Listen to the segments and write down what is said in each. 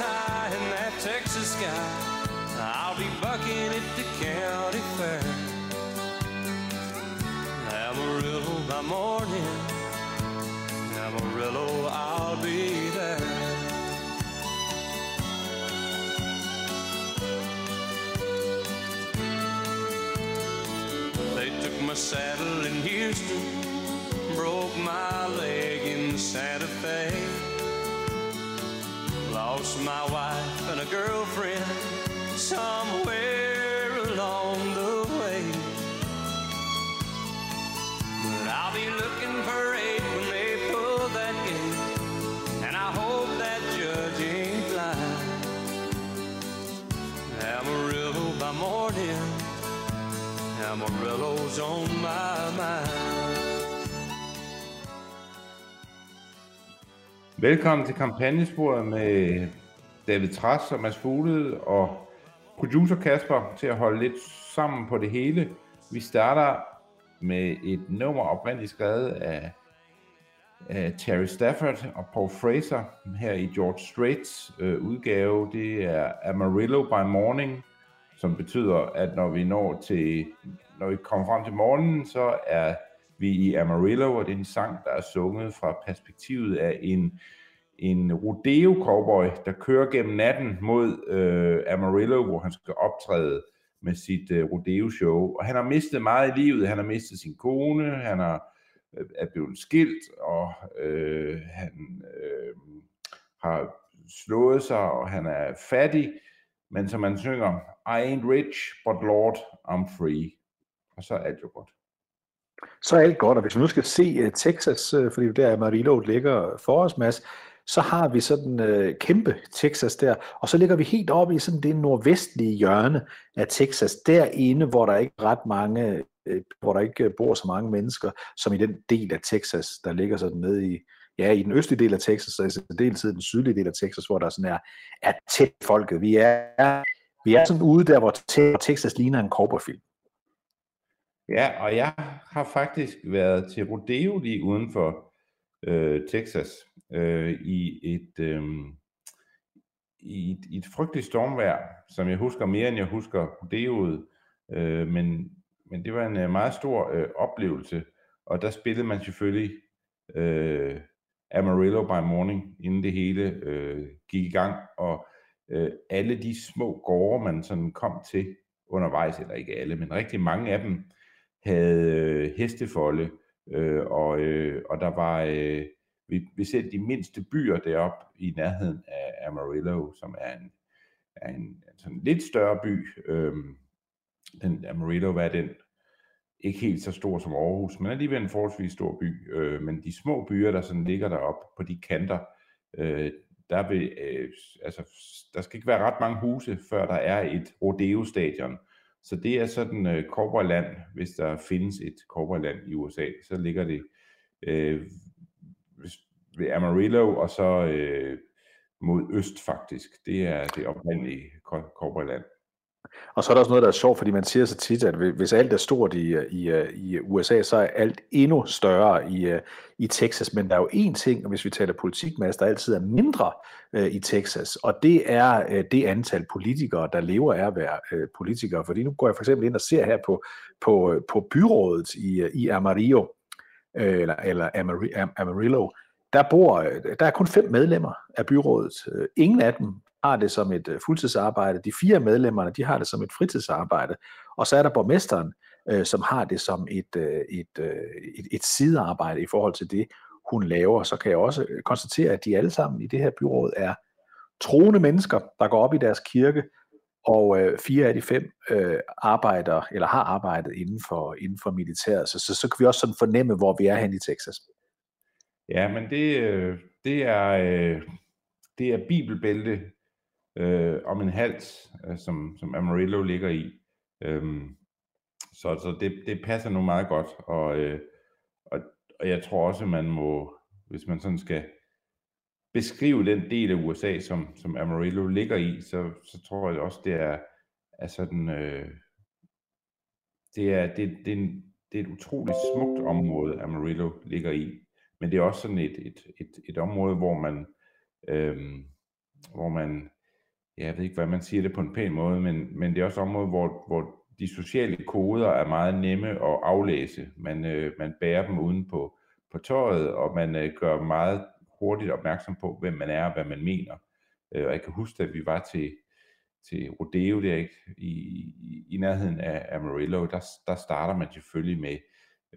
High in that Texas sky, I'll be bucking at the county fair. Amarillo by morning, Amarillo, I'll be there. They took my saddle in Houston, broke my leg in Santa. Lost my wife and a girlfriend somewhere along the way. But I'll be looking for eight when they pull that gate, and I hope that judge ain't blind. Amarillo by morning. Amarillo's on my Velkommen til kampagnesporet med David Træs og Mads Fuglede og producer Kasper til at holde lidt sammen på det hele. Vi starter med et nummer oprindeligt skrevet af, af Terry Stafford og Paul Fraser her i George Straits øh, udgave. Det er Amarillo by Morning, som betyder, at når vi når til, når vi kommer frem til morgenen, så er vi i Amarillo, og det er en sang, der er sunget fra perspektivet af en, en rodeo cowboy, der kører gennem natten mod øh, Amarillo, hvor han skal optræde med sit øh, rodeo show. Og han har mistet meget i livet. Han har mistet sin kone, han har, øh, er blevet skilt, og øh, han øh, har slået sig, og han er fattig. Men som man synger, I ain't rich, but Lord, I'm free. Og så er alt jo godt. Så er alt godt, og hvis vi nu skal se uh, Texas, uh, fordi der Amarillo ligger for os, Mads, så har vi sådan øh, kæmpe Texas der, og så ligger vi helt oppe i sådan det nordvestlige hjørne af Texas, derinde, hvor der ikke er ret mange, øh, hvor der ikke bor så mange mennesker, som i den del af Texas, der ligger sådan nede i, ja, i den østlige del af Texas, og i dels den sydlige del af Texas, hvor der sådan er, er tæt folket. Vi er, vi er sådan ude der, hvor Texas ligner en korporfilm. Ja, og jeg har faktisk været til rodeo lige uden for øh, Texas øh, i et øh, i et, i et frygteligt stormvejr, som jeg husker mere end jeg husker rodeoet, øh, men men det var en øh, meget stor øh, oplevelse, og der spillede man selvfølgelig øh, Amarillo by Morning, inden det hele øh, gik i gang, og øh, alle de små gårde, man sådan kom til undervejs, eller ikke alle, men rigtig mange af dem, havde øh, hestefolde, øh, og, øh, og der var øh, vi, vi selv de mindste byer deroppe i nærheden af Amarillo, som er en, er en, en sådan lidt større by. Øh, den Amarillo var den ikke helt så stor som Aarhus, men alligevel en forholdsvis stor by. Øh, men de små byer, der sådan ligger deroppe på de kanter, øh, der, vil, øh, altså, der skal ikke være ret mange huse, før der er et rodeo-stadion. Så det er sådan øh, cowboyland, hvis der findes et cowboyland i USA, så ligger det øh, ved Amarillo og så øh, mod øst faktisk. Det er det oprindelige cowboyland. Og så er der også noget, der er sjovt, fordi man siger så tit, at hvis alt er stort i, øh, i, øh, i USA, så er alt endnu større i, øh, i Texas. Men der er jo én ting, hvis vi taler politik, Mads, der altid er mindre øh, i Texas, og det er øh, det antal politikere, der lever af at være øh, politikere. Fordi nu går jeg for eksempel ind og ser her på, på, på byrådet i, i Amarillo, øh, eller, eller Amarillo, der, bor, der er kun fem medlemmer af byrådet. Ingen af dem har det som et øh, fuldtidsarbejde. De fire medlemmerne, de har det som et fritidsarbejde. Og så er der borgmesteren, øh, som har det som et, øh, et, øh, et, et sidearbejde i forhold til det, hun laver. Så kan jeg også øh, konstatere, at de alle sammen i det her byråd er troende mennesker, der går op i deres kirke, og øh, fire af de fem øh, arbejder, eller har arbejdet inden for, inden for militæret. Så, så, så kan vi også sådan fornemme, hvor vi er hen i Texas. Ja, men det, øh, det er, øh, det er bibelbælte øh, om en hals, øh, som, som Amarillo ligger i. Øhm, så så det, det passer nu meget godt, og, øh, og, og jeg tror også, man må, hvis man sådan skal beskrive den del af USA, som, som Amarillo ligger i, så, så tror jeg også, det er, er sådan, øh, det, er, det, det, er en, det er et utroligt smukt område, Amarillo ligger i, men det er også sådan et, et, et, et område, hvor man, øh, hvor man jeg ved ikke, hvad man siger det på en pæn måde, men, men det er også et område, hvor, hvor de sociale koder er meget nemme at aflæse. Man, øh, man bærer dem uden på, på tøjet, og man øh, gør meget hurtigt opmærksom på, hvem man er og hvad man mener. Øh, og jeg kan huske, at vi var til, til Rodeo der ikke? I, i, i nærheden af Amarillo, der, der starter man selvfølgelig med,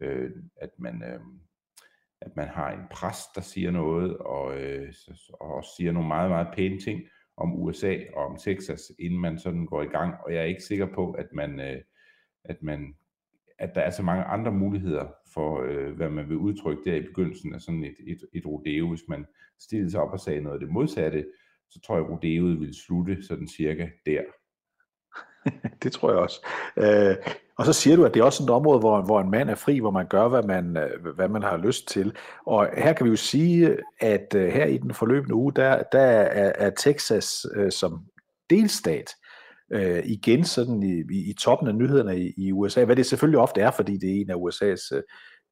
øh, at man... Øh, at man har en præst, der siger noget, og, øh, og siger nogle meget, meget pæne ting, om USA og om Texas, inden man sådan går i gang, og jeg er ikke sikker på, at man, øh, at man at der er så mange andre muligheder for, øh, hvad man vil udtrykke der i begyndelsen af sådan et, et, et rodeo. Hvis man stillede sig op og sagde noget af det modsatte, så tror jeg, at rodeoet ville slutte sådan cirka der. det tror jeg også. Øh, og så siger du, at det er også et område, hvor, hvor en mand er fri, hvor man gør, hvad man, øh, hvad man har lyst til. Og her kan vi jo sige, at øh, her i den forløbende uge, der, der er, er Texas øh, som delstat øh, igen sådan i, i, i toppen af nyhederne i, i USA, hvad det selvfølgelig ofte er, fordi det er en af USA's øh,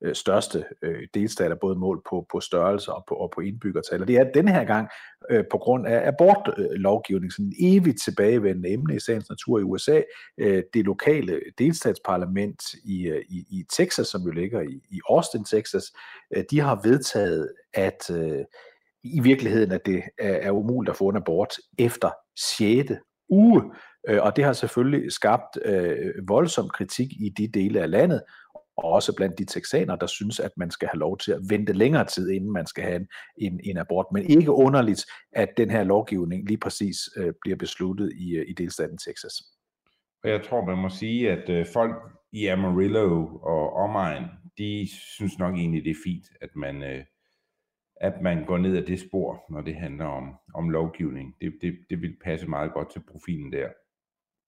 øh, største øh, delstater, både mål på, på størrelse og på, og på indbyggertal. Og det er denne her gang øh, på grund af abortlovgivning, sådan en evigt tilbagevendende emne i sagens natur i USA. Øh, det lokale delstatsparlament i, øh, i, i Texas, som jo ligger i, i Austin, Texas, øh, de har vedtaget, at øh, i virkeligheden, at det er, er umuligt at få en abort efter 6. uge. Øh, og det har selvfølgelig skabt øh, voldsom kritik i de dele af landet, og også blandt de texaner, der synes, at man skal have lov til at vente længere tid, inden man skal have en, en, en abort. Men ikke underligt, at den her lovgivning lige præcis øh, bliver besluttet i, øh, i delstaten Texas. Og jeg tror, man må sige, at øh, folk i Amarillo og omegn, de synes nok egentlig, det er fint, at man, øh, at man går ned ad det spor, når det handler om, om lovgivning. Det, det, det vil passe meget godt til profilen der.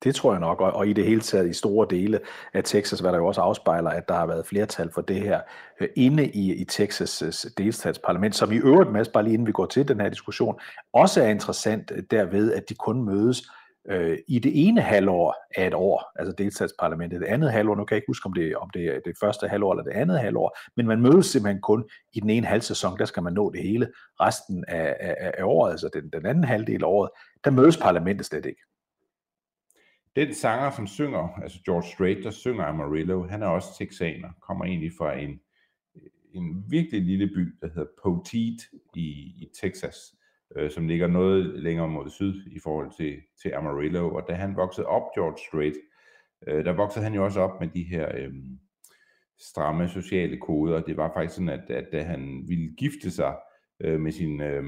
Det tror jeg nok, og, og i det hele taget i store dele af Texas, hvad der jo også afspejler, at der har været flertal for det her øh, inde i, i Texas' øh, delstatsparlament, som i øvrigt, Mads, bare lige inden vi går til den her diskussion, også er interessant øh, derved, at de kun mødes øh, i det ene halvår af et år, altså delstatsparlamentet. Det andet halvår, nu kan jeg ikke huske, om det, om det er det første halvår eller det andet halvår, men man mødes simpelthen kun i den ene halvsæson, der skal man nå det hele. Resten af, af, af året, altså den, den anden halvdel af året, der mødes parlamentet slet ikke. Den sanger, som synger, altså George Strait, der synger Amarillo, han er også texaner, kommer egentlig fra en, en virkelig lille by, der hedder Poteet i, i Texas, øh, som ligger noget længere mod syd i forhold til, til Amarillo. Og da han voksede op, George Strait, øh, der voksede han jo også op med de her øh, stramme sociale koder. Det var faktisk sådan, at, at da han ville gifte sig øh, med sin... Øh,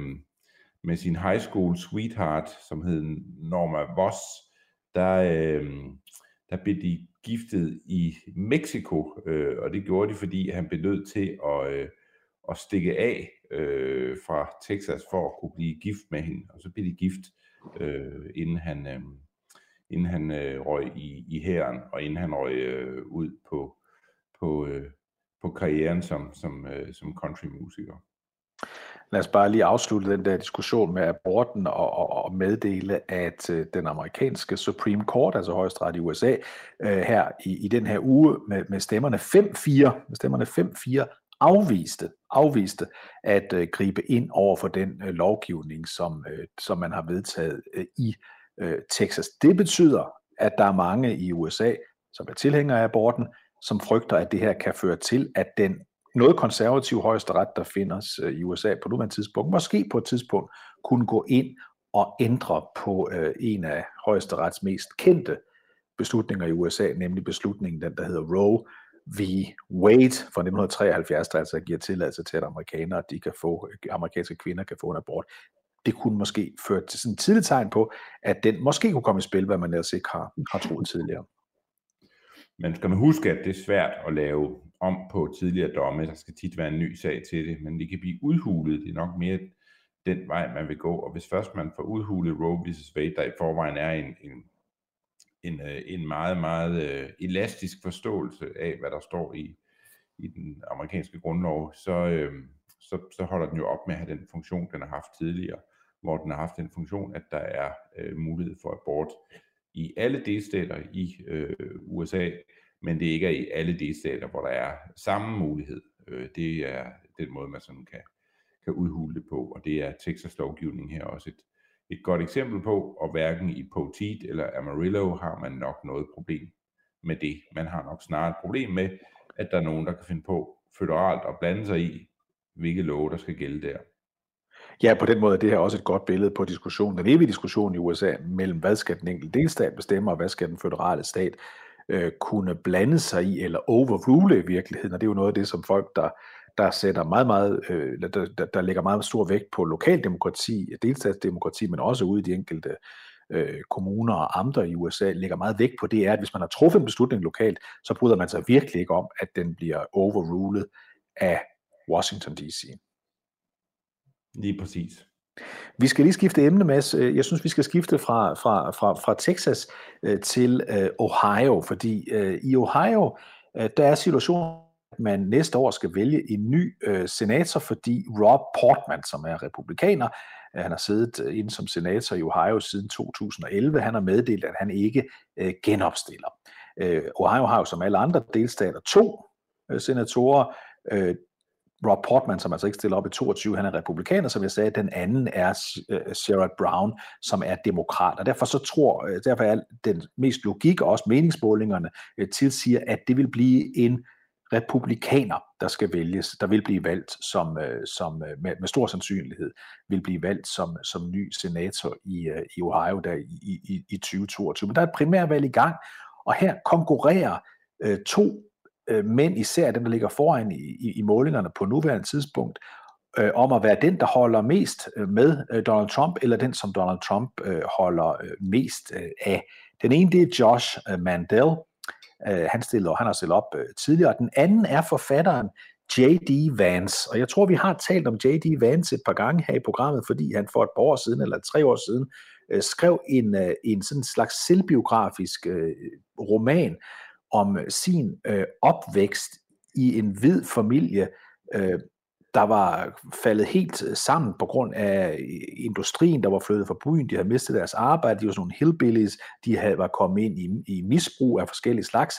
med sin high school sweetheart, som hed Norma Voss, der, øh, der blev de giftet i Mexico, øh, og det gjorde de, fordi han blev nødt til at, øh, at stikke af øh, fra Texas for at kunne blive gift med hende, og så blev de gift, øh, inden han, øh, inden han øh, røg i, i hæren, og inden han røg øh, ud på, på, øh, på karrieren som, som, øh, som countrymusiker lad os bare lige afslutte den der diskussion med aborten og, og, og meddele, at øh, den amerikanske Supreme Court, altså højesteret i USA, øh, her i, i den her uge med, med stemmerne 5-4, med stemmerne 5-4, afviste, afviste at øh, gribe ind over for den øh, lovgivning, som, øh, som man har vedtaget øh, i øh, Texas. Det betyder, at der er mange i USA, som er tilhængere af aborten, som frygter, at det her kan føre til, at den noget konservativ højesteret, der findes øh, i USA på nuværende tidspunkt, måske på et tidspunkt kunne gå ind og ændre på øh, en af højesterets mest kendte beslutninger i USA, nemlig beslutningen, den der hedder Roe v. Wade fra 1973, der altså giver tilladelse til, at amerikanere, de kan få, øh, amerikanske kvinder kan få en abort. Det kunne måske føre til sådan et tidligt tegn på, at den måske kunne komme i spil, hvad man ellers ikke har, har troet tidligere. Men skal man huske, at det er svært at lave om på tidligere domme. Der skal tit være en ny sag til det, men det kan blive udhulet. Det er nok mere den vej, man vil gå. Og hvis først man får udhulet Roe vs. Wade, der i forvejen er en, en, en, øh, en meget, meget øh, elastisk forståelse af, hvad der står i, i den amerikanske grundlov, så, øh, så, så holder den jo op med at have den funktion, den har haft tidligere, hvor den har haft den funktion, at der er øh, mulighed for abort i alle delstater i øh, USA, men det ikke er i alle delstater, hvor der er samme mulighed. Øh, det er den måde, man sådan kan, kan udhule det på, og det er Texas lovgivning her også et, et godt eksempel på, og hverken i Poteet eller Amarillo har man nok noget problem med det. Man har nok snarere et problem med, at der er nogen, der kan finde på føderalt at blande sig i, hvilke love, der skal gælde der. Ja, på den måde er det her også et godt billede på diskussionen, den evige diskussion i USA mellem, hvad skal den enkelte delstat bestemme, og hvad skal den føderale stat øh, kunne blande sig i, eller overrule i virkeligheden, og det er jo noget af det, som folk, der, der sætter meget, meget, øh, der, der, der lægger meget stor vægt på lokaldemokrati, delstatsdemokrati, men også ude i de enkelte øh, kommuner og amter i USA, lægger meget vægt på, det er, at hvis man har truffet en beslutning lokalt, så bryder man sig virkelig ikke om, at den bliver overrulet af Washington D.C. Lige præcis. Vi skal lige skifte emne, Mads. Øh, jeg synes, vi skal skifte fra, fra, fra, fra Texas øh, til øh, Ohio, fordi øh, i Ohio, øh, der er situationen, at man næste år skal vælge en ny øh, senator, fordi Rob Portman, som er republikaner, øh, han har siddet øh, inde som senator i Ohio siden 2011, han har meddelt, at han ikke øh, genopstiller. Øh, Ohio har jo som alle andre delstater to øh, senatorer. Øh, Rob Portman, som altså ikke stiller op i 22, han er republikaner, som jeg sagde, den anden er øh, Sherrod Brown, som er demokrat. Og derfor så tror, øh, derfor er den mest logik og også meningsmålingerne øh, tilsiger, at det vil blive en republikaner, der skal vælges, der vil blive valgt som, som med, med stor sandsynlighed vil blive valgt som, som ny senator i, i Ohio der i, i, i 2022. Men der er et primærvalg i gang, og her konkurrerer øh, to øh, mænd, især dem, der ligger foran i, i, i målingerne på nuværende tidspunkt, øh, om at være den, der holder mest øh, med øh, Donald Trump, eller den, som Donald Trump øh, holder øh, mest øh, af. Den ene, det er Josh øh, Mandel. Øh, han, stiller, han har stillet op øh, tidligere. Den anden er forfatteren J.D. Vance. Og jeg tror, vi har talt om J.D. Vance et par gange her i programmet, fordi han for et par år siden, eller tre år siden, øh, skrev en, øh, en sådan slags selvbiografisk øh, roman, om øh, sin øh, opvækst i en hvid familie, øh, der var faldet helt øh, sammen på grund af øh, industrien, der var flyttet fra byen, de havde mistet deres arbejde, de var sådan nogle hillbillies, de havde, var kommet ind i, i misbrug af forskellige slags.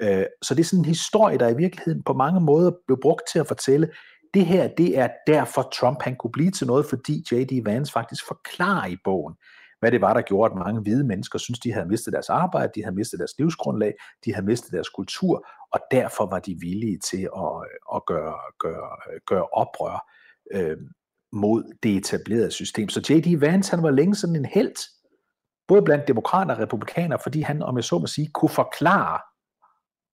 Øh, så det er sådan en historie, der i virkeligheden på mange måder blev brugt til at fortælle, det her, det er derfor Trump han kunne blive til noget, fordi J.D. Vance faktisk forklarer i bogen, hvad det var, der gjorde, at mange hvide mennesker synes, de havde mistet deres arbejde, de havde mistet deres livsgrundlag, de havde mistet deres kultur, og derfor var de villige til at, at gøre, gøre, gøre oprør øh, mod det etablerede system. Så J.D. Vance, han var længe sådan en held, både blandt demokrater og republikanere, fordi han, om jeg så må sige, kunne forklare,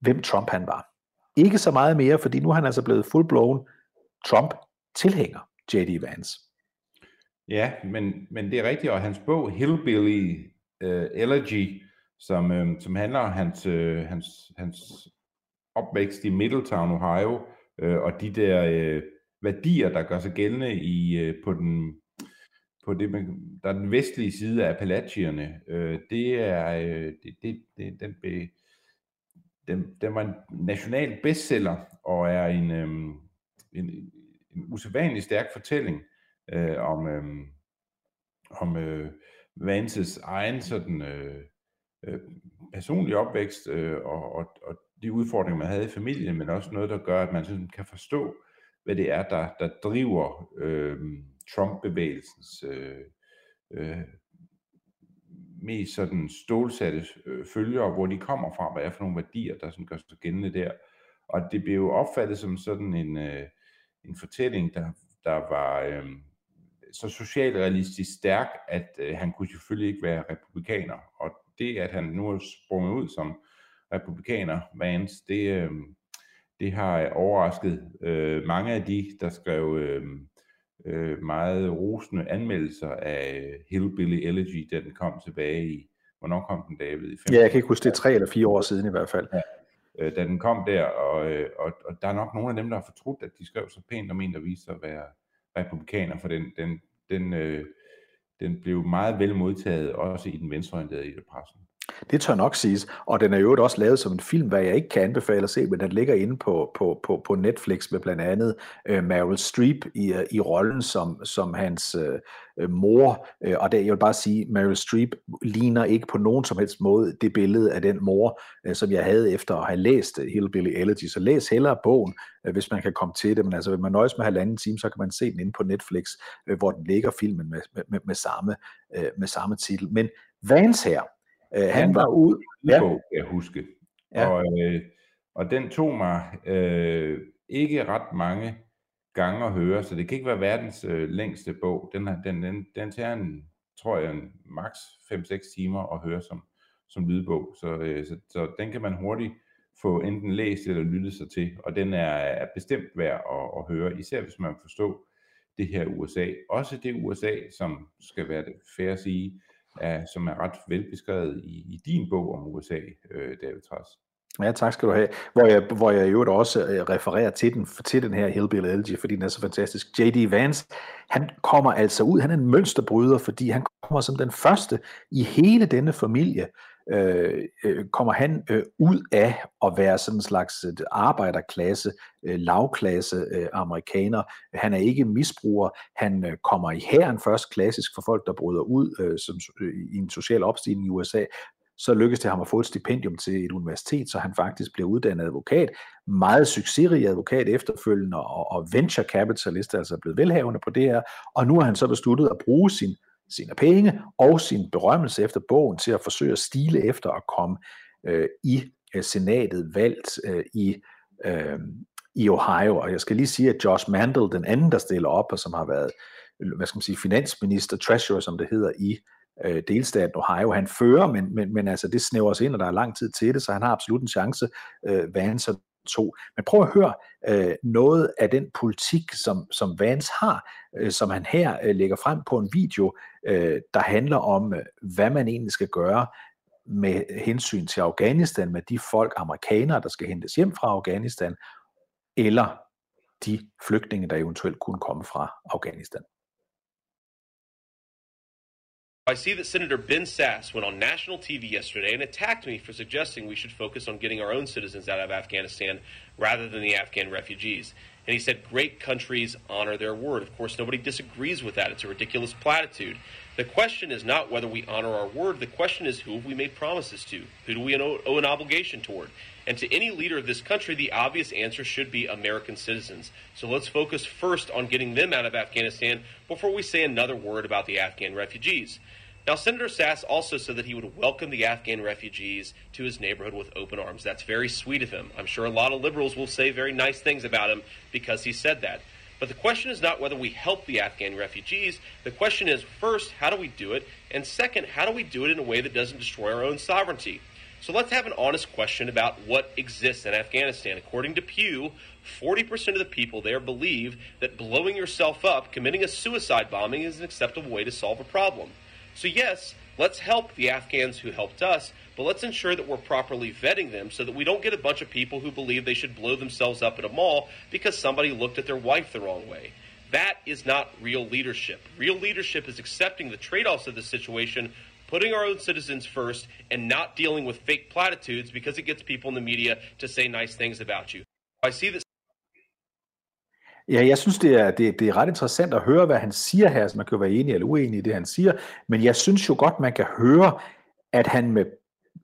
hvem Trump han var. Ikke så meget mere, fordi nu er han altså blevet full-blown Trump-tilhænger, J.D. Vance. Ja, men, men det er rigtigt, og hans bog Hillbilly uh, Elegy, som, uh, som handler om hans, uh, hans, hans opvækst i Middletown, Ohio, uh, og de der uh, værdier, der gør sig gældende i, uh, på den på det, der er den vestlige side af Appalachierne, øh, det er øh, det, det, det, den, be, den, den var en national bestseller og er en, øh, en, en usædvanlig stærk fortælling. øh, Øh, øhm, om, øh, om øh, Vances egen sådan, øh, øh, personlige opvækst øh, og, og, og de udfordringer, man havde i familien, men også noget, der gør, at man sådan kan forstå, hvad det er, der, der driver øh, Trump-bevægelsens øh, øh, mest sådan stålsatte øh, følgere, hvor de kommer fra, hvad er for nogle værdier, der sådan gør sig gældende der. Og det blev jo opfattet som sådan en, øh, en fortælling, der, der var øh, så socialrealistisk stærk, at øh, han kunne selvfølgelig ikke være republikaner. Og det, at han nu er sprunget ud som republikaner, Vance, det, øh, det har overrasket øh, mange af de, der skrev øh, øh, meget rosende anmeldelser af Hillbilly Elegy, da den kom tilbage i, hvornår kom den, David? I Ja, jeg kan ikke huske, det er tre eller fire år siden i hvert fald. Ja. Øh, da den kom der, og, øh, og, og der er nok nogle af dem, der har fortrudt, at de skrev så pænt om en, der viste sig at være republikaner, for den, den, den, øh, den blev meget vel modtaget, også i den venstreorienterede i pressen. Det tør nok siges, og den er jo også lavet som en film, hvad jeg ikke kan anbefale at se, men den ligger inde på, på, på, på Netflix med blandt andet øh, Meryl Streep i, øh, i rollen som, som hans øh, mor, øh, og det, jeg vil bare sige, Meryl Streep ligner ikke på nogen som helst måde det billede af den mor, øh, som jeg havde efter at have læst øh, Hillbilly Elegy, så læs hellere bogen, øh, hvis man kan komme til det, men altså hvis man nøjes med halvanden time, så kan man se den inde på Netflix, øh, hvor den ligger filmen med, med, med, med, samme, med samme titel. Men Vance her, Øh, han, han var ud. Ja. Bog, jeg huske. Ja. Og, øh, og den tog mig øh, ikke ret mange gange at høre, så det kan ikke være verdens øh, længste bog. Den, den, den, den tager en, tror jeg, en maks 5-6 timer at høre som, som lydbog. Så, øh, så, så den kan man hurtigt få enten læst eller lyttet sig til, og den er, er bestemt værd at, at høre, især hvis man forstår det her USA. Også det USA, som skal være det færre at sige, er, som er ret velbeskrevet i, i din bog om USA, øh, David Træs. Ja, tak skal du have. Hvor jeg, hvor jeg jo også øh, refererer til den, til den her Hillbilly Elegy, fordi den er så fantastisk. J.D. Vance, han kommer altså ud, han er en mønsterbryder, fordi han kommer som den første i hele denne familie, Øh, øh, kommer han øh, ud af at være sådan en slags øh, arbejderklasse, øh, lavklasse øh, amerikaner. Han er ikke misbruger. Han øh, kommer i hæren først klassisk for folk, der bryder ud øh, som, øh, i en social opstigning i USA. Så lykkedes det ham at få et stipendium til et universitet, så han faktisk bliver uddannet advokat. Meget succesrig advokat efterfølgende og, og venture capitalist, altså blevet velhavende på det her. Og nu har han så besluttet at bruge sin sine penge og sin berømmelse efter bogen til at forsøge at stile efter at komme øh, i øh, senatet valgt øh, i, øh, i Ohio. Og jeg skal lige sige, at Josh Mandel, den anden, der stiller op, og som har været hvad skal man sige, finansminister, treasurer, som det hedder i øh, delstaten Ohio. Han fører, men, men, men altså, det snæver os ind, og der er lang tid til det, så han har absolut en chance, øh, Vance to. Men prøv at høre øh, noget af den politik, som, som Vance har, øh, som han her øh, lægger frem på en video, øh, der handler om, øh, hvad man egentlig skal gøre med hensyn til Afghanistan, med de folk, amerikanere, der skal hentes hjem fra Afghanistan, eller de flygtninge, der eventuelt kunne komme fra Afghanistan. I see that Senator Ben Sass went on national TV yesterday and attacked me for suggesting we should focus on getting our own citizens out of Afghanistan rather than the Afghan refugees. And he said great countries honor their word. Of course, nobody disagrees with that. It's a ridiculous platitude. The question is not whether we honor our word. The question is who have we made promises to? Who do we owe, an obligation toward? And to any leader of this country, the obvious answer should be American citizens. So let's focus first on getting them out of Afghanistan before we say another word about the Afghan refugees. Now, Senator Sass also said that he would welcome the Afghan refugees to his neighborhood with open arms. That's very sweet of him. I'm sure a lot of liberals will say very nice things about him because he said that. But the question is not whether we help the Afghan refugees. The question is, first, how do we do it? And second, how do we do it in a way that doesn't destroy our own sovereignty? So let's have an honest question about what exists in Afghanistan. According to Pew, 40% of the people there believe that blowing yourself up, committing a suicide bombing, is an acceptable way to solve a problem. So, yes, let's help the Afghans who helped us, but let's ensure that we're properly vetting them so that we don't get a bunch of people who believe they should blow themselves up at a mall because somebody looked at their wife the wrong way. That is not real leadership. Real leadership is accepting the trade offs of the situation, putting our own citizens first, and not dealing with fake platitudes because it gets people in the media to say nice things about you. I see that Ja, jeg synes, det er, det, det er ret interessant at høre, hvad han siger her. Så man kan jo være enig eller uenig i det, han siger. Men jeg synes jo godt, man kan høre, at han med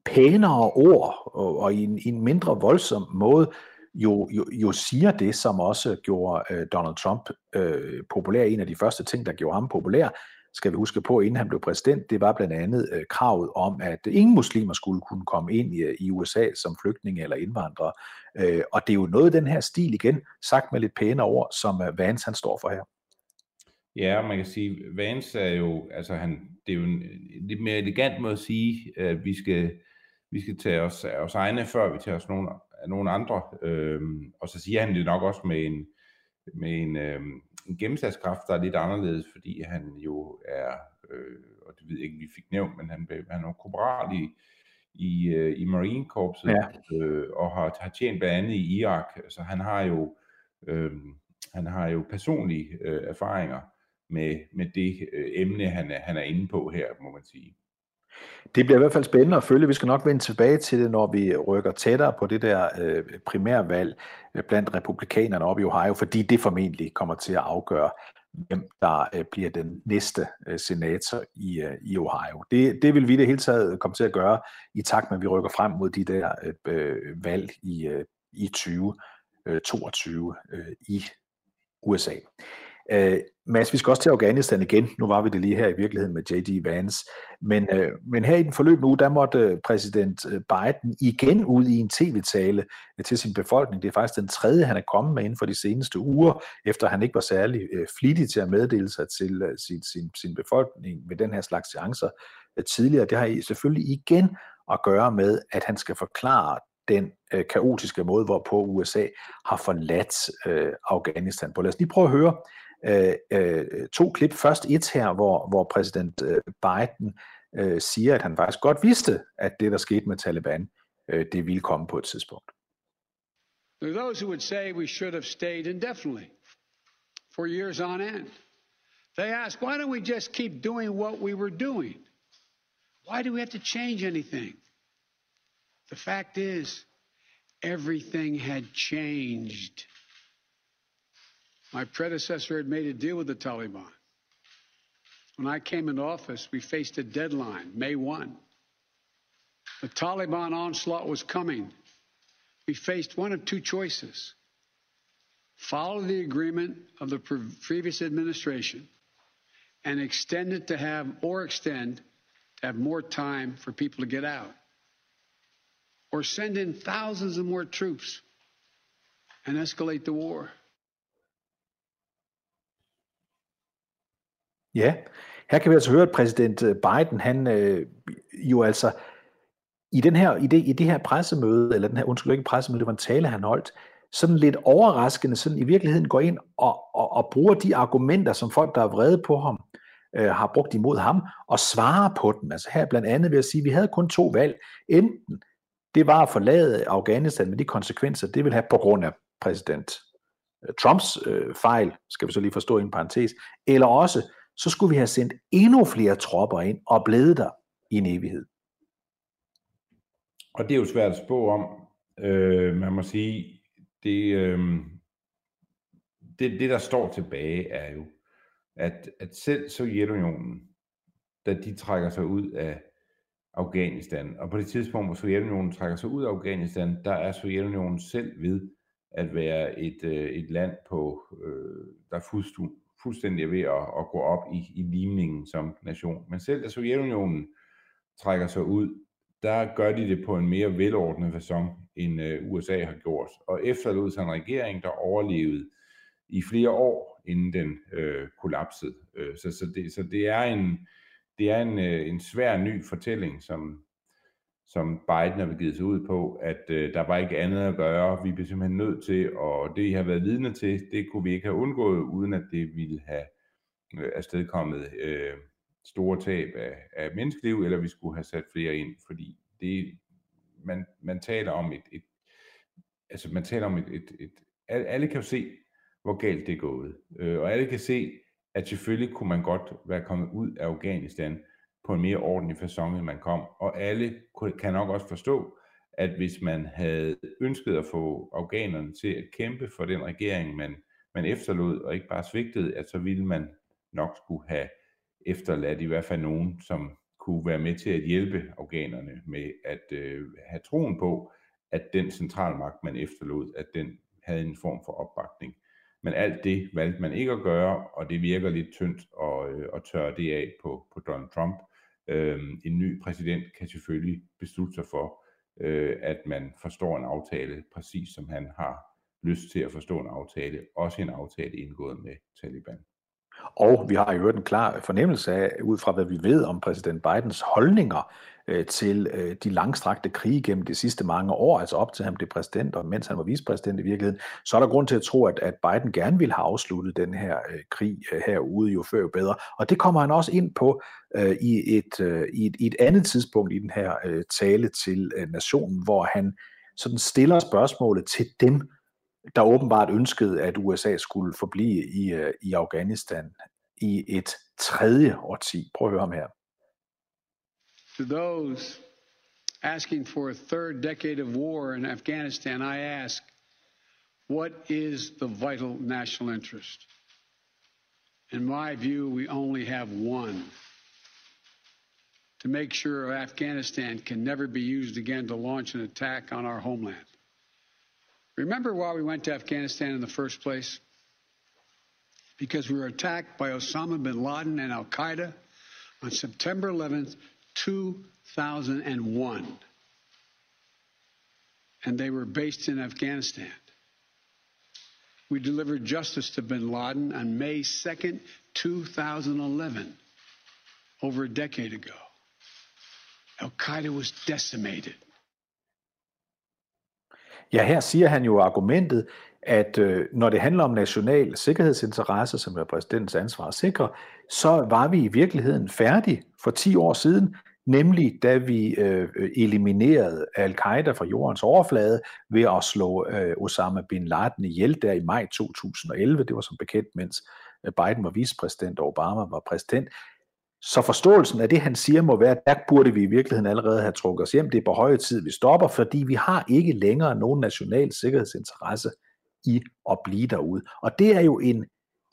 pænere ord og, og i, en, i en mindre voldsom måde jo, jo, jo siger det, som også gjorde øh, Donald Trump øh, populær. En af de første ting, der gjorde ham populær, skal vi huske på, inden han blev præsident, det var blandt andet øh, kravet om, at ingen muslimer skulle kunne komme ind i, øh, i USA som flygtninge eller indvandrere. Øh, og det er jo noget af den her stil igen, sagt med lidt pæne ord, som øh, Vance han står for her. Ja, man kan sige, Vance er jo, altså han, det er jo en lidt mere elegant måde at sige, at vi skal, vi skal tage os af os egne, før vi tager os nogen, nogen andre. Øhm, og så siger han det nok også med en, med en, øhm, en gennemslagskraft, der er lidt anderledes, fordi han jo er, øh, og det ved jeg ikke, vi fik nævnt, men han, han er korporal i, i, øh, i Marine Corpset, ja. øh, og har, har tjent blandt andet i Irak, så han har jo, øh, han har jo personlige øh, erfaringer med, med det øh, emne, han er, han er inde på her, må man sige. Det bliver i hvert fald spændende at følge. Vi skal nok vende tilbage til det, når vi rykker tættere på det der øh, primærvalg øh, blandt republikanerne op i Ohio, fordi det formentlig kommer til at afgøre, hvem der øh, bliver den næste øh, senator i, øh, i Ohio. Det, det vil vi det hele taget komme til at gøre i takt med, at vi rykker frem mod de der øh, øh valg i, øh, i 2022 øh, øh, i USA. Øh, Mads, vi skal også til Afghanistan igen. Nu var vi det lige her i virkeligheden med J.D. Vance. Men, øh, men her i den forløbende uge, der måtte øh, præsident øh, Biden igen ud i en tv-tale øh, til sin befolkning. Det er faktisk den tredje, han er kommet med inden for de seneste uger, efter han ikke var særlig øh, flittig til at meddele sig til øh, sin, sin, sin befolkning med den her slags chancer øh, tidligere. Det har I selvfølgelig igen at gøre med, at han skal forklare den øh, kaotiske måde, hvorpå USA har forladt øh, Afghanistan på. Lad os lige prøve at høre øh, øh, to klip. Først et her, hvor, hvor præsident øh, Biden øh, siger, at han faktisk godt vidste, at det, der skete med Taliban, øh, det ville komme på et tidspunkt. There are those who would say we should have stayed indefinitely for years on end. They ask, why don't we just keep doing what we were doing? Why do we have to change anything? The fact is, everything had changed. My predecessor had made a deal with the Taliban. When I came into office, we faced a deadline, May 1. The Taliban onslaught was coming. We faced one of two choices follow the agreement of the pre- previous administration and extend it to have, or extend to have more time for people to get out, or send in thousands of more troops and escalate the war. Ja, her kan vi altså høre, at præsident øh, Biden, han øh, jo altså i, den her, i, det, i det her pressemøde, eller den her, undskyld ikke pressemøde, det var en tale, han holdt, sådan lidt overraskende, sådan i virkeligheden går ind og, og, og bruger de argumenter, som folk, der er vrede på ham, øh, har brugt imod ham, og svarer på dem. Altså her blandt andet vil jeg sige, at vi havde kun to valg. Enten det var at forlade Afghanistan med de konsekvenser, det vil have på grund af præsident øh, Trumps øh, fejl, skal vi så lige forstå i en parentes, eller også så skulle vi have sendt endnu flere tropper ind og blevet der i en evighed. Og det er jo svært at spå om. Øh, man må sige, det, øh, det, det der står tilbage er jo, at, at selv Sovjetunionen, da de trækker sig ud af Afghanistan, og på det tidspunkt, hvor Sovjetunionen trækker sig ud af Afghanistan, der er Sovjetunionen selv ved at være et, øh, et land, på, øh, der er fuldstændig ved at, at gå op i, i limningen som nation. Men selv da Sovjetunionen trækker sig ud, der gør de det på en mere velordnet façon, end øh, USA har gjort. Og efterlod sig en regering, der overlevede i flere år, inden den øh, kollapsede. Øh, så, så, det, så det er en, det er en, øh, en svær ny fortælling, som, som Biden har begivet sig ud på, at øh, der var ikke andet at gøre. Vi blev simpelthen nødt til, og det I har været vidne til, det kunne vi ikke have undgået, uden at det ville have øh, afstedkommet øh, store tab af, af menneskeliv, eller vi skulle have sat flere ind, fordi det, man, man taler om et, et altså man taler om et, et, et alle kan jo se, hvor galt det er gået, øh, og alle kan se, at selvfølgelig kunne man godt være kommet ud af Afghanistan, på en mere ordentlig façon, end man kom. Og alle kan nok også forstå, at hvis man havde ønsket at få afghanerne til at kæmpe for den regering, man man efterlod, og ikke bare svigtede, at så ville man nok skulle have efterladt i hvert fald nogen, som kunne være med til at hjælpe afghanerne med at øh, have troen på, at den centralmagt, man efterlod, at den havde en form for opbakning. Men alt det valgte man ikke at gøre, og det virker lidt tyndt at, øh, at tørre det af på, på Donald Trump. Øh, en ny præsident kan selvfølgelig beslutte sig for, øh, at man forstår en aftale, præcis som han har lyst til at forstå en aftale, også en aftale indgået med Taliban. Og vi har jo hørt en klar fornemmelse af, ud fra hvad vi ved om præsident Bidens holdninger øh, til øh, de langstrakte krige gennem de sidste mange år, altså op til han blev præsident, og mens han var vicepræsident i virkeligheden, så er der grund til at tro, at, at Biden gerne ville have afsluttet den her øh, krig øh, herude, jo før jo bedre. Og det kommer han også ind på øh, i, et, øh, i, et, i et andet tidspunkt i den her øh, tale til øh, nationen, hvor han sådan stiller spørgsmålet til dem, der åbenbart ønskede, at USA skulle forblive i, øh, i Afghanistan i et tredje årti. Prøv at høre ham her. To those asking for a third decade of war in Afghanistan, I ask, what is the vital national interest? In my view, we only have one. To make sure Afghanistan can never be used again to launch an attack on our homeland. Remember why we went to Afghanistan in the first place? Because we were attacked by Osama bin Laden and Al Qaeda on September 11th, 2001. And they were based in Afghanistan. We delivered justice to bin Laden on May 2nd, 2011, over a decade ago. Al Qaeda was decimated. Ja, her siger han jo argumentet, at øh, når det handler om national sikkerhedsinteresse, som er præsidentens ansvar at sikre, så var vi i virkeligheden færdige for 10 år siden, nemlig da vi øh, eliminerede al-Qaida fra jordens overflade ved at slå øh, Osama bin Laden ihjel der i maj 2011. Det var som bekendt, mens øh, Biden var vicepræsident og Obama var præsident. Så forståelsen af det, han siger, må være, at der burde vi i virkeligheden allerede have trukket os hjem. Det er på høje tid, vi stopper, fordi vi har ikke længere nogen national sikkerhedsinteresse i at blive derude. Og det er jo en,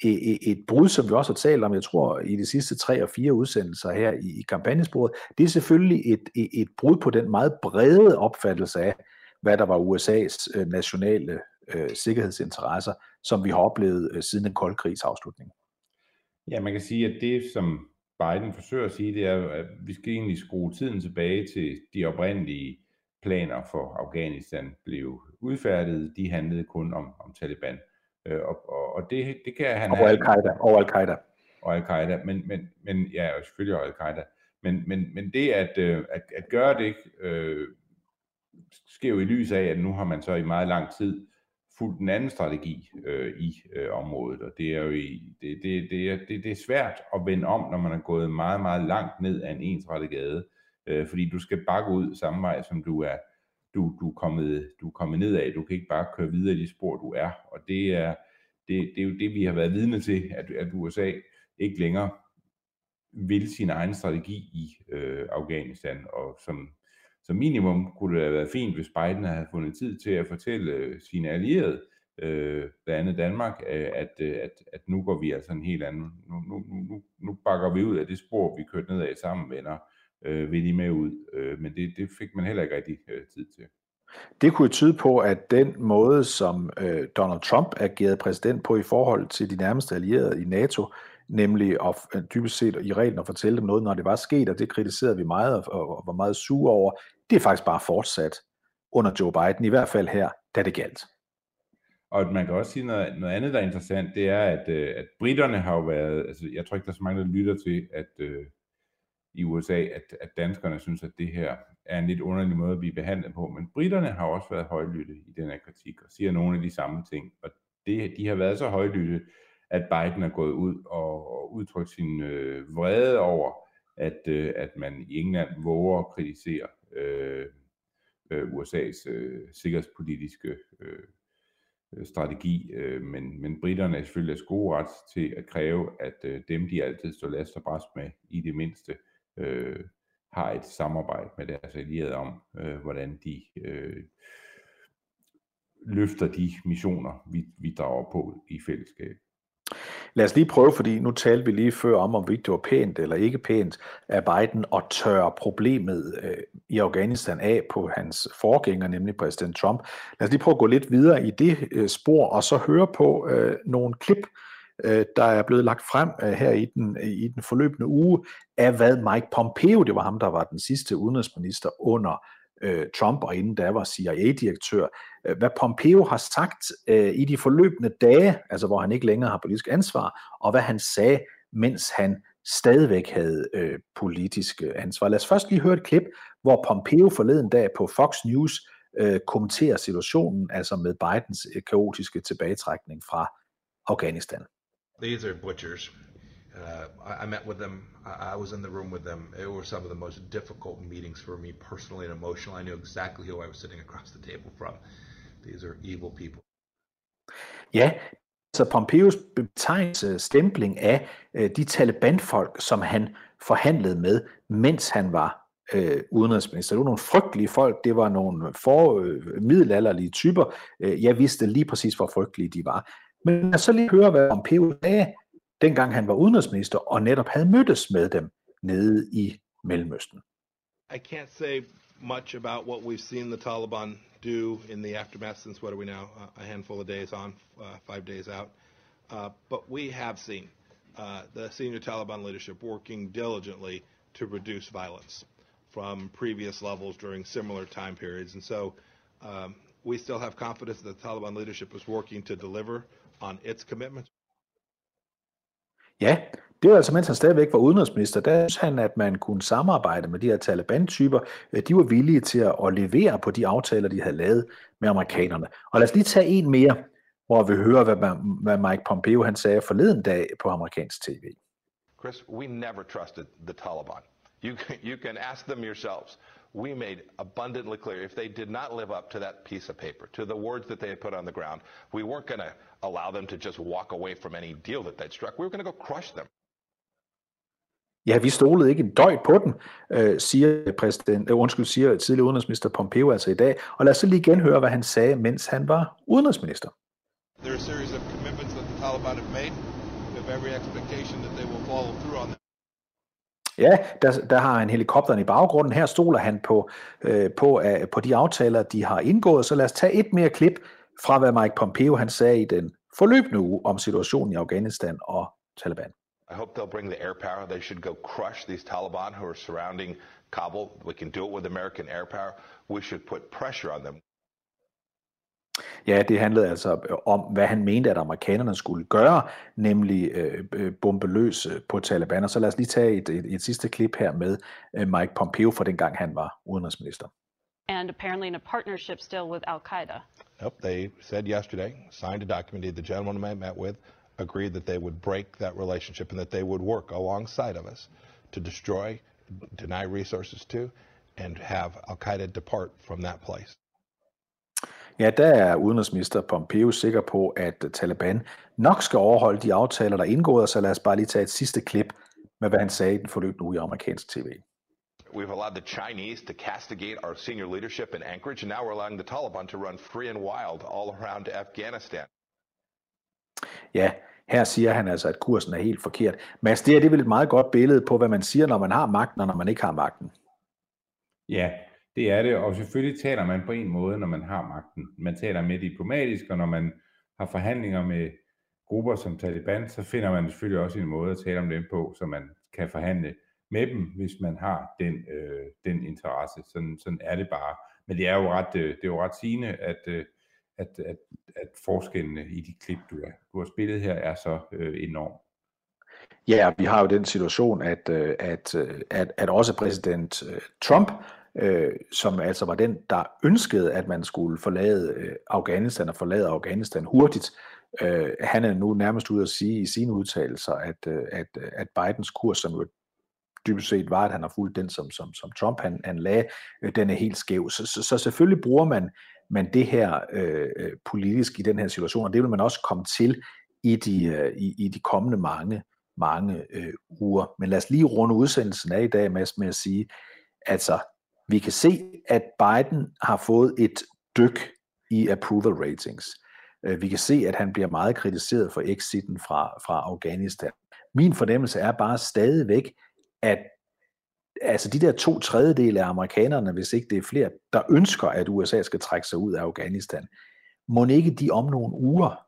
et, et brud, som vi også har talt om, jeg tror, i de sidste tre og fire udsendelser her i, i kampagnesporet. Det er selvfølgelig et, et, et brud på den meget brede opfattelse af, hvad der var USA's øh, nationale øh, sikkerhedsinteresser, som vi har oplevet øh, siden den kolde krigs afslutning. Ja, man kan sige, at det, som Biden forsøger at sige, det er, at vi skal egentlig skrue tiden tilbage til de oprindelige planer for Afghanistan blev udfærdiget. De handlede kun om, om Taliban. Øh, og, og, og det, det kan han Og al-Qaida. Og al-Qaida. Og al-Qaida. Men, men, men ja, og selvfølgelig og al-Qaida. Men, men, men det at, øh, at, at gøre det, øh, sker jo i lys af, at nu har man så i meget lang tid fulgt en anden strategi øh, i øh, området, og det er jo i, det, det, det, er, det, det er svært at vende om, når man er gået meget, meget langt ned ad en ensrettet gade, øh, fordi du skal bakke ud samme vej, som du er, du, du, er kommet, du er kommet ned af. Du kan ikke bare køre videre i de spor, du er, og det er, det, det er jo det, vi har været vidne til, at, at USA ikke længere vil sin egen strategi i øh, Afghanistan, og som som minimum kunne det have været fint, hvis Biden havde fundet tid til at fortælle øh, sine allierede, øh, blandt andet Danmark, øh, at, øh, at, at nu går vi altså en helt anden, nu, nu, nu, nu bakker vi ud af det spor, vi kørte ned af sammen, venner, øh, vil I med ud, øh, men det, det fik man heller ikke rigtig øh, tid til. Det kunne tyde på, at den måde, som øh, Donald Trump agerede præsident på i forhold til de nærmeste allierede i NATO, nemlig at øh, dybest set i reglen at fortælle dem noget, når det var sket, og det kritiserede vi meget og, og var meget sure over. Det er faktisk bare fortsat under Joe Biden, i hvert fald her, da det galt. Og man kan også sige noget, noget andet, der er interessant, det er, at, øh, at britterne har jo været, altså jeg tror ikke, der er så mange, der lytter til, at øh, i USA, at, at danskerne synes, at det her er en lidt underlig måde at blive behandlet på, men britterne har også været højlytte i den her kritik, og siger nogle af de samme ting, og det, de har været så højlytte, at Biden er gået ud og, og udtrykt sin øh, vrede over, at, øh, at man i England våger at kritisere øh, øh, USA's øh, sikkerhedspolitiske øh, strategi, øh, men, men britterne er selvfølgelig deres gode ret til at kræve, at øh, dem, de altid står last og bræst med, i det mindste øh, har et samarbejde med deres allierede om, øh, hvordan de øh, løfter de missioner, vi, vi drager på i fællesskab. Lad os lige prøve, fordi nu talte vi lige før om, om det var pænt eller ikke pænt af Biden at tørre problemet øh, i Afghanistan af på hans forgænger, nemlig præsident Trump. Lad os lige prøve at gå lidt videre i det øh, spor, og så høre på øh, nogle klip, øh, der er blevet lagt frem øh, her i den, øh, i den forløbende uge, af hvad Mike Pompeo, det var ham, der var den sidste udenrigsminister under øh, Trump, og inden der var CIA-direktør, øh, hvad Pompeo har sagt øh, i de forløbende dage, altså hvor han ikke længere har politisk ansvar, og hvad han sagde, mens han stadigvæk havde øh, politisk øh, ansvar. Lad os først lige høre et klip, hvor Pompeo forleden dag på Fox News øh, kommenterer situationen, altså med Bidens øh, kaotiske tilbagetrækning fra Afghanistan. These are butchers. Uh, I, I met with them. I, I was in the room with them. It were some of the most difficult meetings for me personally and emotionally. I knew exactly who I was sitting across the table from. These are evil people. Ja, så Pompeos betegnelse, stempling af øh, de Taliban-folk, som han forhandlede med, mens han var øh, udenrigsminister. Det var nogle frygtelige folk, det var nogle for øh, middelalderlige typer. Øh, jeg vidste lige præcis, hvor frygtelige de var. Men så lige høre, hvad Pompeo sagde, dengang han var udenrigsminister, og netop havde mødtes med dem nede i Mellemøsten. I can't say much about what we've seen the Taliban do in the aftermath since what are we now a handful of days on, uh, five days out. Uh, but we have seen uh, the senior Taliban leadership working diligently to reduce violence from previous levels during similar time periods. And so um, we still have confidence that the Taliban leadership is working to deliver on its commitments. Ja, det var altså, mens han stadigvæk var udenrigsminister, der synes han, at man kunne samarbejde med de her Taliban-typer. De var villige til at, at levere på de aftaler, de havde lavet med amerikanerne. Og lad os lige tage en mere, hvor vi hører, hvad, hvad Mike Pompeo han sagde forleden dag på amerikansk tv. Chris, we never trusted the Taliban. You, you can ask them yourselves. We made abundantly clear if they did not live up to that piece of paper, to the words that they had put on the ground, we weren't going to allow them to just walk away from any deal that they'd struck. We were going to go crush them. Ja, vi stolede ikke en døj på den, øh, siger præsident, øh, undskyld, siger tidligere udenrigsminister Pompeo altså i dag. Og lad os så lige genhøre, hvad han sagde, mens han var udenrigsminister. There are a series of commitments that the Taliban have made. We have every expectation that they will follow through on them. Ja, der, der har han helikopteren i baggrunden. Her stoler han på, øh, på, øh, på de aftaler, de har indgået. Så lad os tage et mere klip fra, hvad Mike Pompeo han sagde i den forløbende uge om situationen i Afghanistan og Taliban. I hope they'll bring the air power. They should go crush these Taliban who are surrounding Kabul. We can do it with American air power. We should put pressure on them. Ja, det handlede altså om, hvad han mente, at amerikanerne skulle gøre, nemlig øh, øh bombe løs øh, på Taliban. Og så lad os lige tage et, et, et sidste klip her med øh, Mike Pompeo for dengang han var udenrigsminister. And apparently in a partnership still with Al-Qaeda. Yep, they said yesterday, signed a document, the gentleman I met with agreed that they would break that relationship and that they would work alongside of us to destroy, deny resources to, and have Al-Qaeda depart from that place. Ja, der er udenrigsminister Pompeo sikker på, at Taliban nok skal overholde de aftaler, der er indgået, så lad os bare lige tage et sidste klip med, hvad han sagde i den forløbende uge i amerikansk tv. We've allowed the Chinese to castigate our senior leadership in Anchorage, and now we're allowing the Taliban to run free and wild all around Afghanistan. Ja, her siger han altså, at kursen er helt forkert. Mads, det er, det vel et meget godt billede på, hvad man siger, når man har magten, og når man ikke har magten. Ja, det er det, og selvfølgelig taler man på en måde, når man har magten. Man taler med diplomatisk, og når man har forhandlinger med grupper som Taliban, så finder man selvfølgelig også en måde at tale om dem på, så man kan forhandle med dem, hvis man har den, øh, den interesse. Sådan, sådan er det bare. Men det er jo ret, øh, det er jo ret sigende, at, øh, at, at, at forskellene i de klip, du, har, du har spillet her, er så øh, enorm. Ja, vi har jo den situation, at, øh, at, øh, at, at også præsident øh, Trump øh, som altså var den, der ønskede, at man skulle forlade øh, Afghanistan og forlade Afghanistan hurtigt. Øh, han er nu nærmest ude at sige i sine udtalelser, at, øh, at, øh, at Bidens kurs, som jo dybest set var, at han har fulgt den, som, som, som Trump han, han lagde, øh, den er helt skæv. Så, så, så selvfølgelig bruger man, man det her øh, øh, politisk i den her situation, og det vil man også komme til i de, øh, i, i de kommende mange, mange øh, uger. Men lad os lige runde udsendelsen af i dag, Mads, med at sige, altså vi kan se, at Biden har fået et dyk i approval ratings. Øh, vi kan se, at han bliver meget kritiseret for exiten fra, fra Afghanistan. Min fornemmelse er bare stadigvæk, at altså de der to tredjedele af amerikanerne, hvis ikke det er flere, der ønsker, at USA skal trække sig ud af Afghanistan, må ikke de om nogle uger,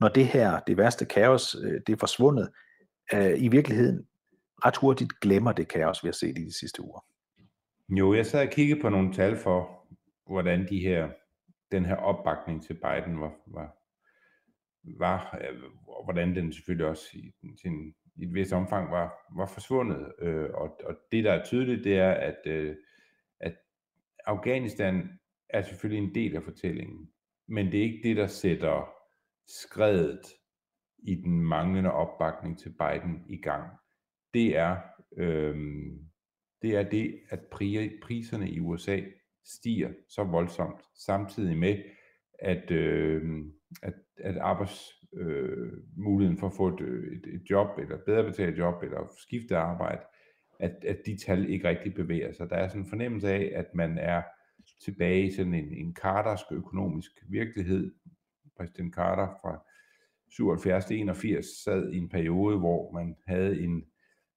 når det her, det værste kaos, øh, det er forsvundet, øh, i virkeligheden ret hurtigt glemmer det kaos, vi har set i de sidste uger. Jo, jeg sad og kiggede på nogle tal for, hvordan de her, den her opbakning til Biden var, var, var øh, og hvordan den selvfølgelig også i, sin, i et vist omfang var, var forsvundet. Øh, og, og det, der er tydeligt, det er, at, øh, at Afghanistan er selvfølgelig en del af fortællingen, men det er ikke det, der sætter skredet i den manglende opbakning til Biden i gang. Det er, øh, det er det, at priserne i USA stiger så voldsomt, samtidig med, at, øh, at, at arbejdsmuligheden øh, for at få et, et, et job, eller bedre betalt job, eller skifte arbejde, at, at de tal ikke rigtig bevæger sig. Der er sådan en fornemmelse af, at man er tilbage i sådan en, en Cartersk økonomisk virkelighed. Præsident Carter fra 77 til 81 sad i en periode, hvor man havde en,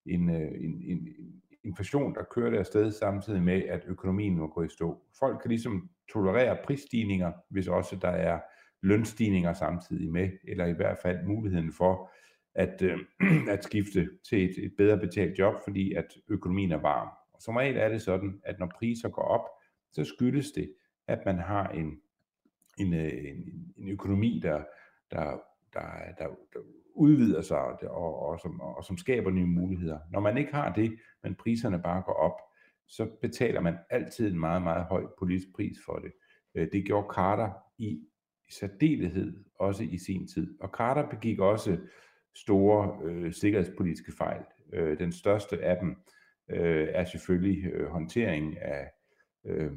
en, øh, en, en, en inflation, der kørte afsted samtidig med, at økonomien må gå i stå. Folk kan ligesom tolerere prisstigninger, hvis også der er lønstigninger samtidig med, eller i hvert fald muligheden for at, øh, at skifte til et, et bedre betalt job, fordi at økonomien er varm. Og som regel er det sådan, at når priser går op, så skyldes det, at man har en, en, øh, en, en økonomi, der, der, der, der, der udvider sig og, og, og, som, og som skaber nye muligheder. Når man ikke har det, men priserne bare går op, så betaler man altid en meget, meget høj politisk pris for det. Øh, det gjorde Carter i, i også i sin tid. Og Carter begik også store øh, sikkerhedspolitiske fejl. Øh, den største af dem øh, er selvfølgelig øh, håndteringen af, øh,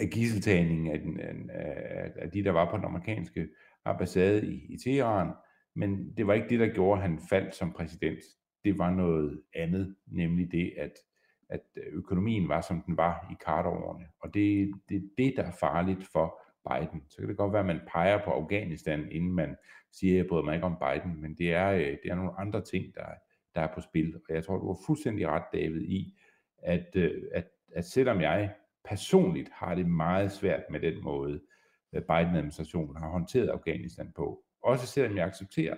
af gisseltagningen af, den, af, af de, der var på den amerikanske ambassade i, i Teheran, men det var ikke det, der gjorde, at han faldt som præsident. Det var noget andet, nemlig det, at, at økonomien var, som den var i Carter-årene. Og det er det, det, der er farligt for Biden. Så kan det godt være, at man peger på Afghanistan, inden man siger, at jeg bryder mig ikke om Biden, men det er, øh, det er nogle andre ting, der, der er på spil. Og jeg tror, du var fuldstændig ret, David, i, at, øh, at, at selvom jeg personligt har det meget svært med den måde, øh, Biden-administrationen har håndteret Afghanistan på, også selvom jeg accepterer,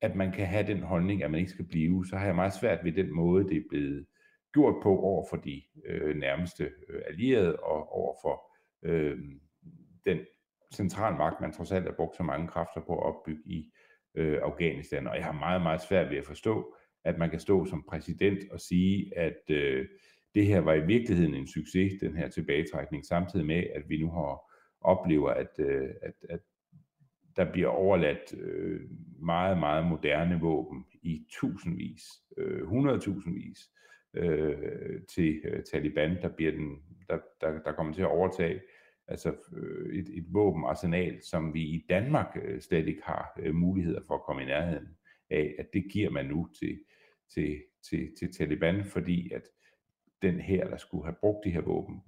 at man kan have den holdning, at man ikke skal blive, så har jeg meget svært ved den måde, det er blevet gjort på over for de øh, nærmeste øh, allierede og over for øh, den centralmagt, man trods alt har brugt så mange kræfter på at opbygge i øh, Afghanistan. Og jeg har meget, meget svært ved at forstå, at man kan stå som præsident og sige, at øh, det her var i virkeligheden en succes, den her tilbagetrækning, samtidig med, at vi nu har oplever, at, øh, at, at der bliver overladt øh, meget, meget moderne våben i tusindvis, øh, hundredtusindvis øh, til øh, Taliban, der, bliver den, der, der, der kommer til at overtage altså øh, et, et våbenarsenal, som vi i Danmark øh, slet ikke har øh, muligheder for at komme i nærheden af, at det giver man nu til, til, til, til Taliban, fordi at den her, der skulle have brugt de her våben,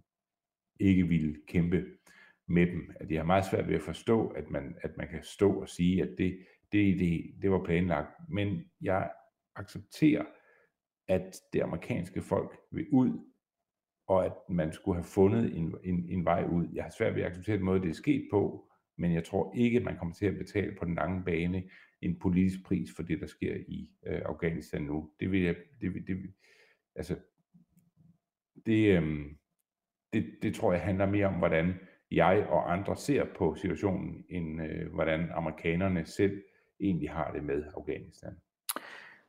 ikke ville kæmpe med dem, at jeg har meget svært ved at forstå, at man, at man kan stå og sige, at det, det, det, det var planlagt. Men jeg accepterer, at det amerikanske folk vil ud, og at man skulle have fundet en, en, en vej ud. Jeg har svært ved at acceptere den måde, det er sket på, men jeg tror ikke, at man kommer til at betale på den lange bane en politisk pris for det, der sker i øh, Afghanistan nu. Det vil jeg, det, det, det altså, det, øh, det, det tror jeg handler mere om, hvordan jeg og andre ser på situationen, end øh, hvordan amerikanerne selv egentlig har det med Afghanistan.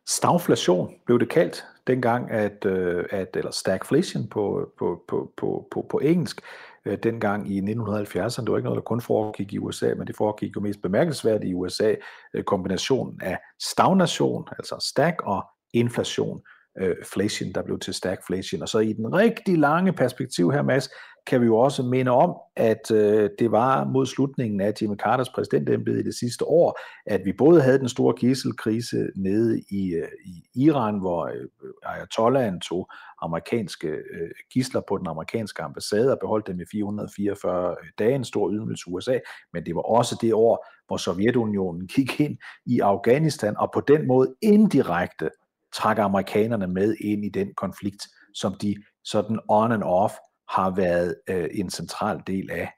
Stagflation blev det kaldt dengang, at, øh, at eller stagflation på, på, på, på, på, på engelsk, øh, dengang i 1970'erne. Det var ikke noget, der kun foregik i USA, men det foregik jo mest bemærkelsesværdigt i USA. Øh, kombinationen af stagnation, altså stag, og inflation, øh, flation, der blev til stagflation. Og så i den rigtig lange perspektiv her, Mads, kan vi jo også minde om, at øh, det var mod slutningen af Jimmy Carters præsidentembede i det sidste år, at vi både havde den store gisselkrise nede i, øh, i Iran, hvor øh, Ayatollahen tog amerikanske øh, gisler på den amerikanske ambassade og beholdt dem i 444 øh, dage, en stor ydmygelse USA, men det var også det år, hvor Sovjetunionen gik ind i Afghanistan, og på den måde indirekte trak amerikanerne med ind i den konflikt, som de sådan on and off har været øh, en central del af.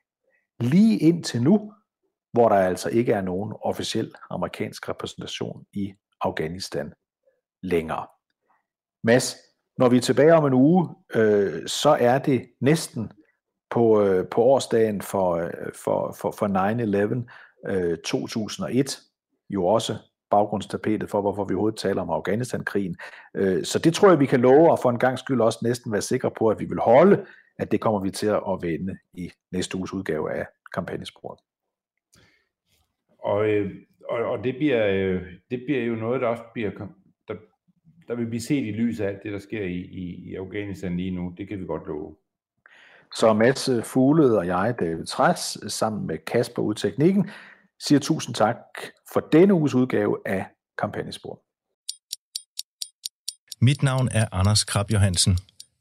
Lige indtil nu, hvor der altså ikke er nogen officiel amerikansk repræsentation i Afghanistan længere. Mads, når vi er tilbage om en uge, øh, så er det næsten på, øh, på årsdagen for, øh, for, for, for 9-11 øh, 2001, jo også baggrundstapetet for, hvorfor vi overhovedet taler om Afghanistan-krigen. Øh, så det tror jeg, vi kan love, og for en gang skyld også næsten være sikre på, at vi vil holde, at det kommer vi til at vende i næste uges udgave af kampagnesporet. Og, øh, og, og det, bliver, øh, det bliver jo noget, der også bliver, der, der vil blive set i lyset af alt det, der sker i, i, i Afghanistan lige nu. Det kan vi godt love. Så Mads Fuglede og jeg, David Træs, sammen med Kasper ud teknikken, siger tusind tak for denne uges udgave af Kampagnespor. Mit navn er Anders Krab Johansen.